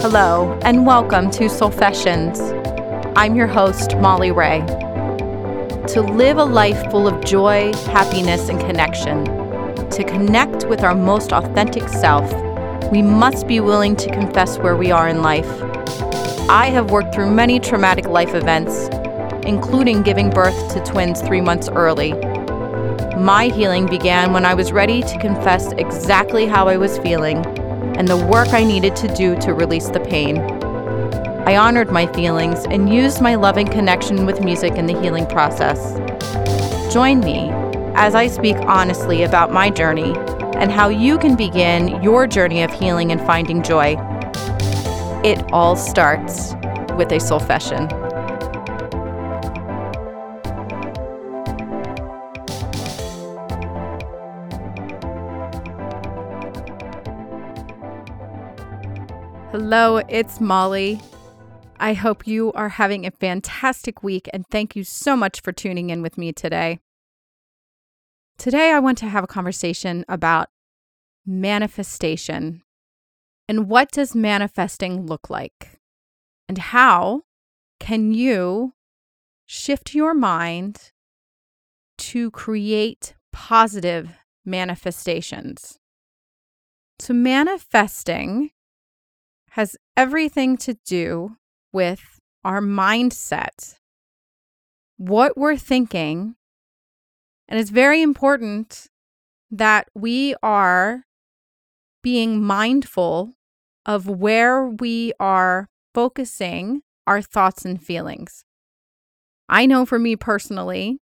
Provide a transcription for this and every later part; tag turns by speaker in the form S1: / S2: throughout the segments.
S1: Hello, and welcome to Soulfessions. I'm your host, Molly Ray. To live a life full of joy, happiness, and connection, to connect with our most authentic self, we must be willing to confess where we are in life. I have worked through many traumatic life events, including giving birth to twins three months early. My healing began when I was ready to confess exactly how I was feeling and the work I needed to do to release the pain. I honored my feelings and used my loving connection with music in the healing process. Join me as I speak honestly about my journey and how you can begin your journey of healing and finding joy. It all starts with a soul soulfession. Hello, it's Molly. I hope you are having a fantastic week and thank you so much for tuning in with me today. Today, I want to have a conversation about manifestation and what does manifesting look like? And how can you shift your mind to create positive manifestations? So, manifesting has everything to do with our mindset, what we're thinking. And it's very important that we are being mindful of where we are focusing our thoughts and feelings. I know for me personally,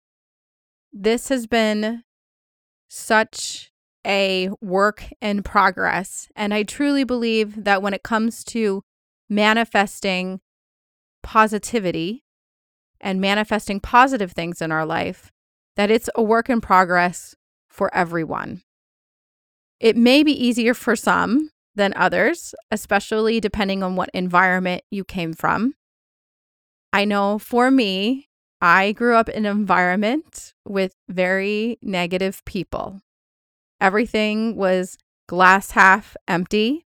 S1: this has been such a work in progress. And I truly believe that when it comes to manifesting positivity and manifesting positive things in our life, that it's a work in progress for everyone. It may be easier for some than others, especially depending on what environment you came from. I know for me, I grew up in an environment with very negative people. Everything was glass half empty.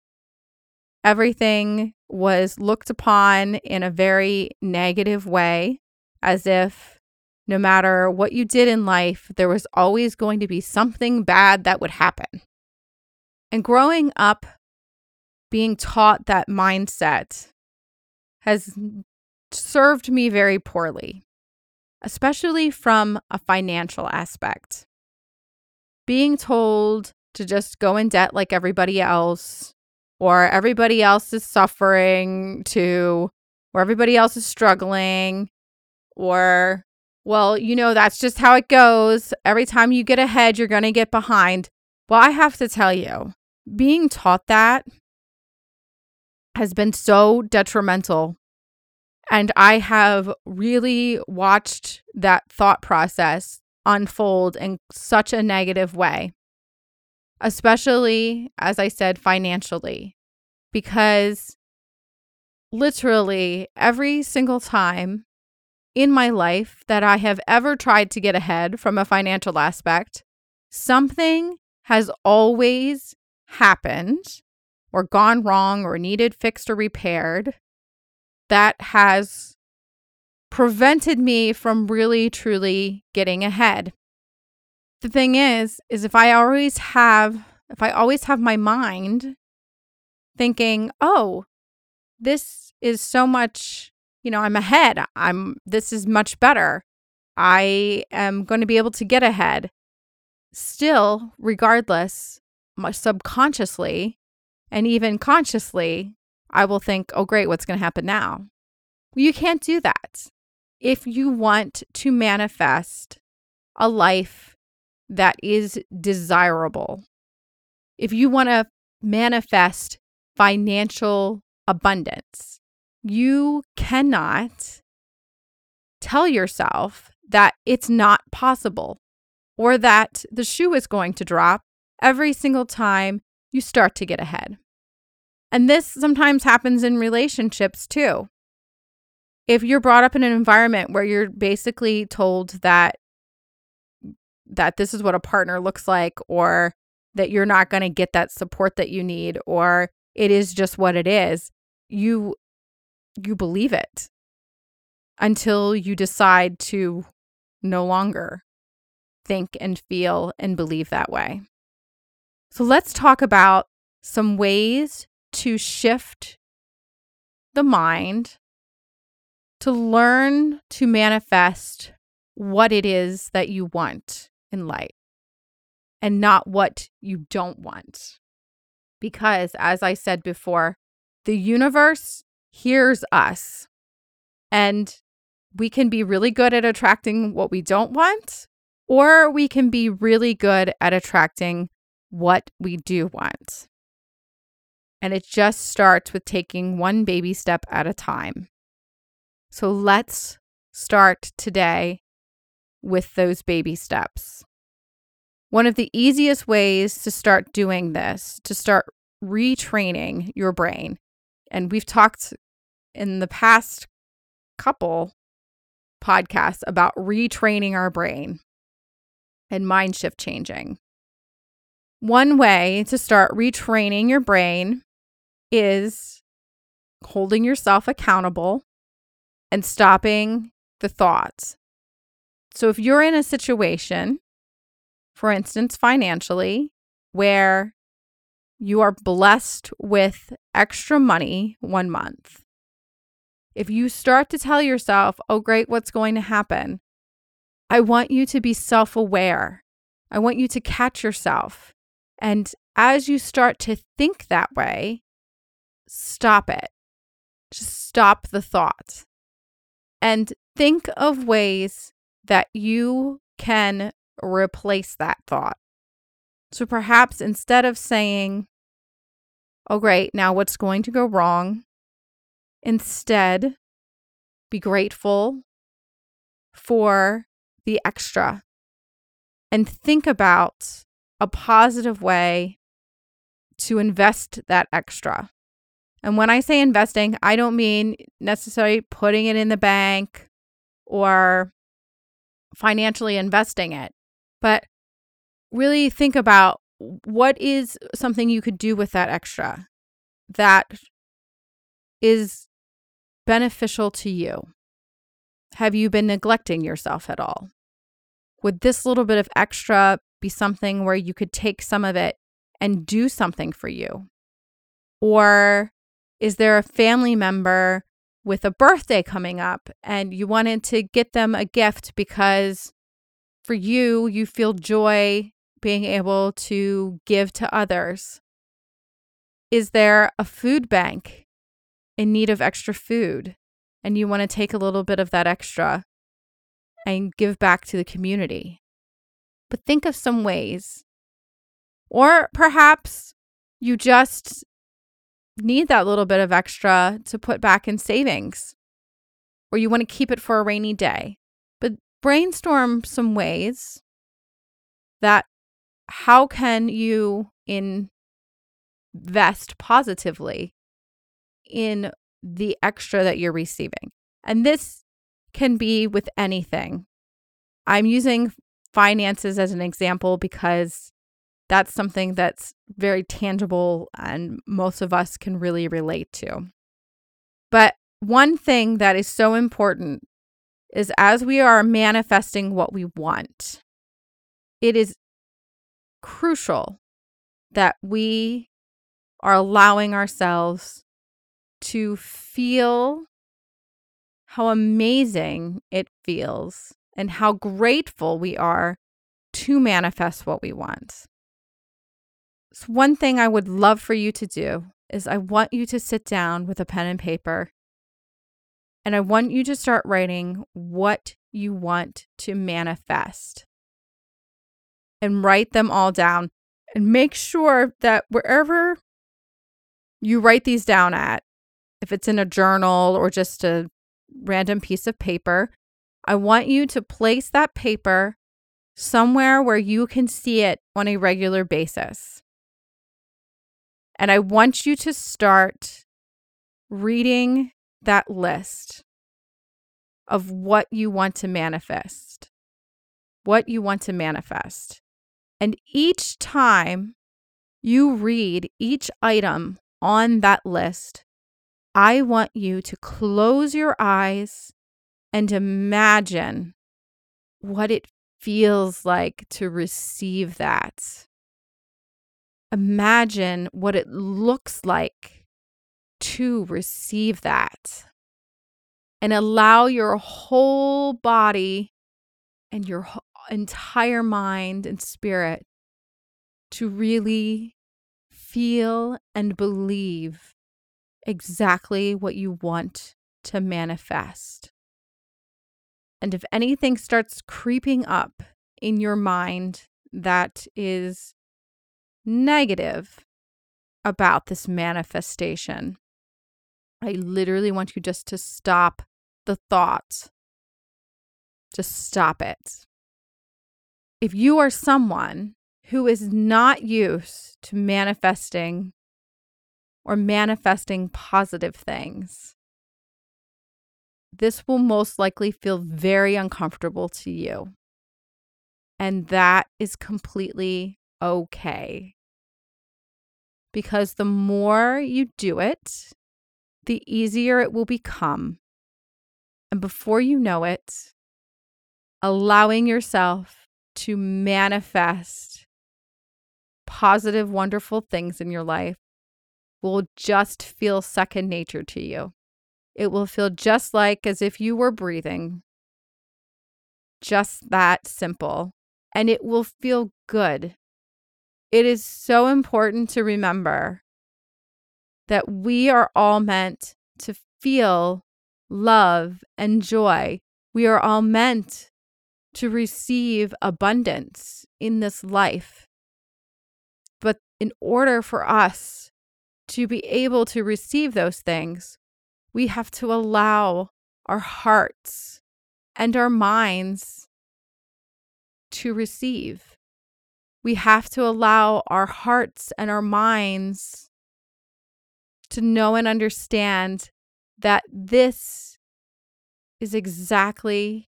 S1: Everything was looked upon in a very negative way, as if no matter what you did in life, there was always going to be something bad that would happen. And growing up being taught that mindset has served me very poorly, especially from a financial aspect being told to just go in debt like everybody else, or everybody else is suffering to, or everybody else is struggling, or, well, you know, that's just how it goes. Every time you get ahead, you're going to get behind. Well, I have to tell you, being taught that has been so detrimental. And I have really watched that thought process unfold in such a negative way, especially, as I said, financially, because literally every single time in my life that I have ever tried to get ahead from a financial aspect, something has always happened or gone wrong or needed fixed or repaired that has prevented me from really truly getting ahead. The thing is is if I always have if I always have my mind thinking, "Oh, this is so much, you know, I'm ahead. I'm this is much better. I am going to be able to get ahead." Still, regardless, subconsciously and even consciously, I will think, "Oh, great, what's going to happen now?" You can't do that if you want to manifest a life that is desirable, if you want to manifest financial abundance, you cannot tell yourself that it's not possible or that the shoe is going to drop every single time you start to get ahead. And this sometimes happens in relationships too if you're brought up in an environment where you're basically told that that this is what a partner looks like or that you're not going to get that support that you need or it is just what it is you you believe it until you decide to no longer think and feel and believe that way. So let's talk about some ways to shift the mind to learn to manifest what it is that you want in life and not what you don't want. Because, as I said before, the universe hears us and we can be really good at attracting what we don't want, or we can be really good at attracting what we do want. And it just starts with taking one baby step at a time. So let's start today with those baby steps. One of the easiest ways to start doing this, to start retraining your brain, and we've talked in the past couple podcasts about retraining our brain and mind shift changing. One way to start retraining your brain is holding yourself accountable and stopping the thoughts. So, if you're in a situation, for instance, financially, where you are blessed with extra money one month, if you start to tell yourself, oh, great, what's going to happen? I want you to be self aware. I want you to catch yourself. And as you start to think that way, stop it. Just stop the thought and think of ways that you can replace that thought. So perhaps instead of saying, oh, great, now what's going to go wrong? Instead, be grateful for the extra and think about a positive way to invest that extra. And when I say investing, I don't mean necessarily putting it in the bank or financially investing it, but really think about what is something you could do with that extra that is beneficial to you? Have you been neglecting yourself at all? Would this little bit of extra be something where you could take some of it and do something for you? Or is there a family member with a birthday coming up and you wanted to get them a gift because for you, you feel joy being able to give to others? Is there a food bank in need of extra food and you want to take a little bit of that extra and give back to the community. But think of some ways. Or perhaps you just need that little bit of extra to put back in savings, or you want to keep it for a rainy day. But brainstorm some ways that how can you invest positively in the extra that you're receiving. And this can be with anything. I'm using finances as an example because that's something that's very tangible and most of us can really relate to. But one thing that is so important is as we are manifesting what we want, it is crucial that we are allowing ourselves to feel how amazing it feels and how grateful we are to manifest what we want. So, one thing I would love for you to do is I want you to sit down with a pen and paper and I want you to start writing what you want to manifest and write them all down and make sure that wherever you write these down at, if it's in a journal or just a random piece of paper, I want you to place that paper somewhere where you can see it on a regular basis. And I want you to start reading that list of what you want to manifest. What you want to manifest. And each time you read each item on that list, I want you to close your eyes and imagine what it feels like to receive that. Imagine what it looks like to receive that. And allow your whole body and your entire mind and spirit to really feel and believe exactly what you want to manifest. And if anything starts creeping up in your mind that is negative about this manifestation, I literally want you just to stop the thought. Just stop it. If you are someone who is not used to manifesting or manifesting positive things, this will most likely feel very uncomfortable to you. And that is completely okay. Because the more you do it, the easier it will become. And before you know it, allowing yourself to manifest positive, wonderful things in your life will just feel second nature to you. It will feel just like as if you were breathing. Just that simple. And it will feel good. It is so important to remember that we are all meant to feel love and joy. We are all meant to receive abundance in this life. But in order for us to be able to receive those things, we have to allow our hearts and our minds to receive. We have to allow our hearts and our minds to know and understand that this is exactly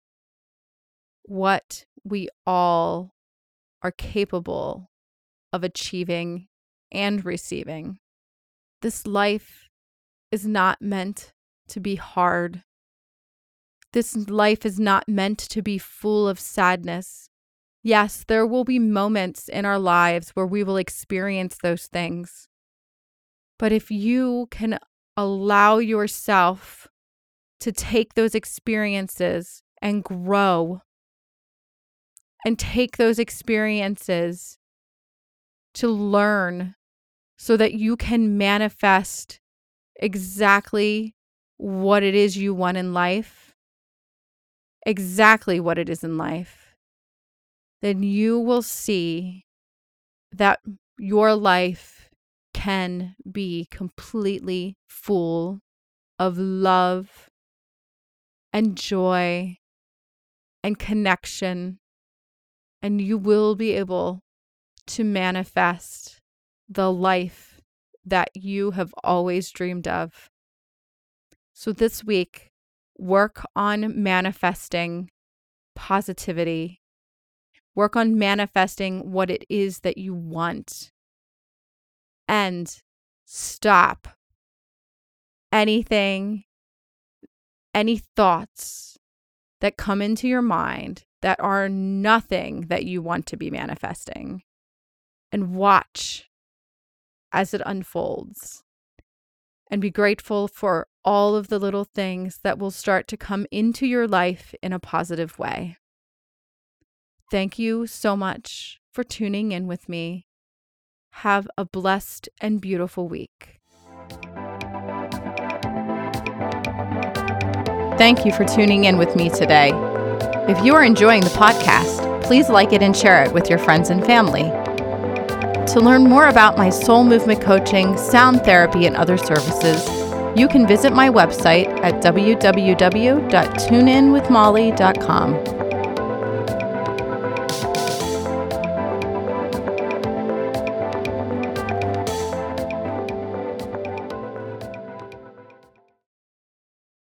S1: what we all are capable of achieving and receiving. This life is not meant to be hard. This life is not meant to be full of sadness. Yes, there will be moments in our lives where we will experience those things. But if you can allow yourself to take those experiences and grow, and take those experiences to learn so that you can manifest exactly what it is you want in life, exactly what it is in life, then you will see that your life can be completely full of love and joy and connection. And you will be able to manifest the life that you have always dreamed of. So, this week, work on manifesting positivity. Work on manifesting what it is that you want. And stop anything, any thoughts that come into your mind that are nothing that you want to be manifesting. And watch as it unfolds. And be grateful for all of the little things that will start to come into your life in a positive way. Thank you so much for tuning in with me. Have a blessed and beautiful week. Thank you for tuning in with me today. If you are enjoying the podcast, please like it and share it with your friends and family. To learn more about my soul movement coaching, sound therapy, and other services, you can visit my website at www.tuneinwithmolly.com.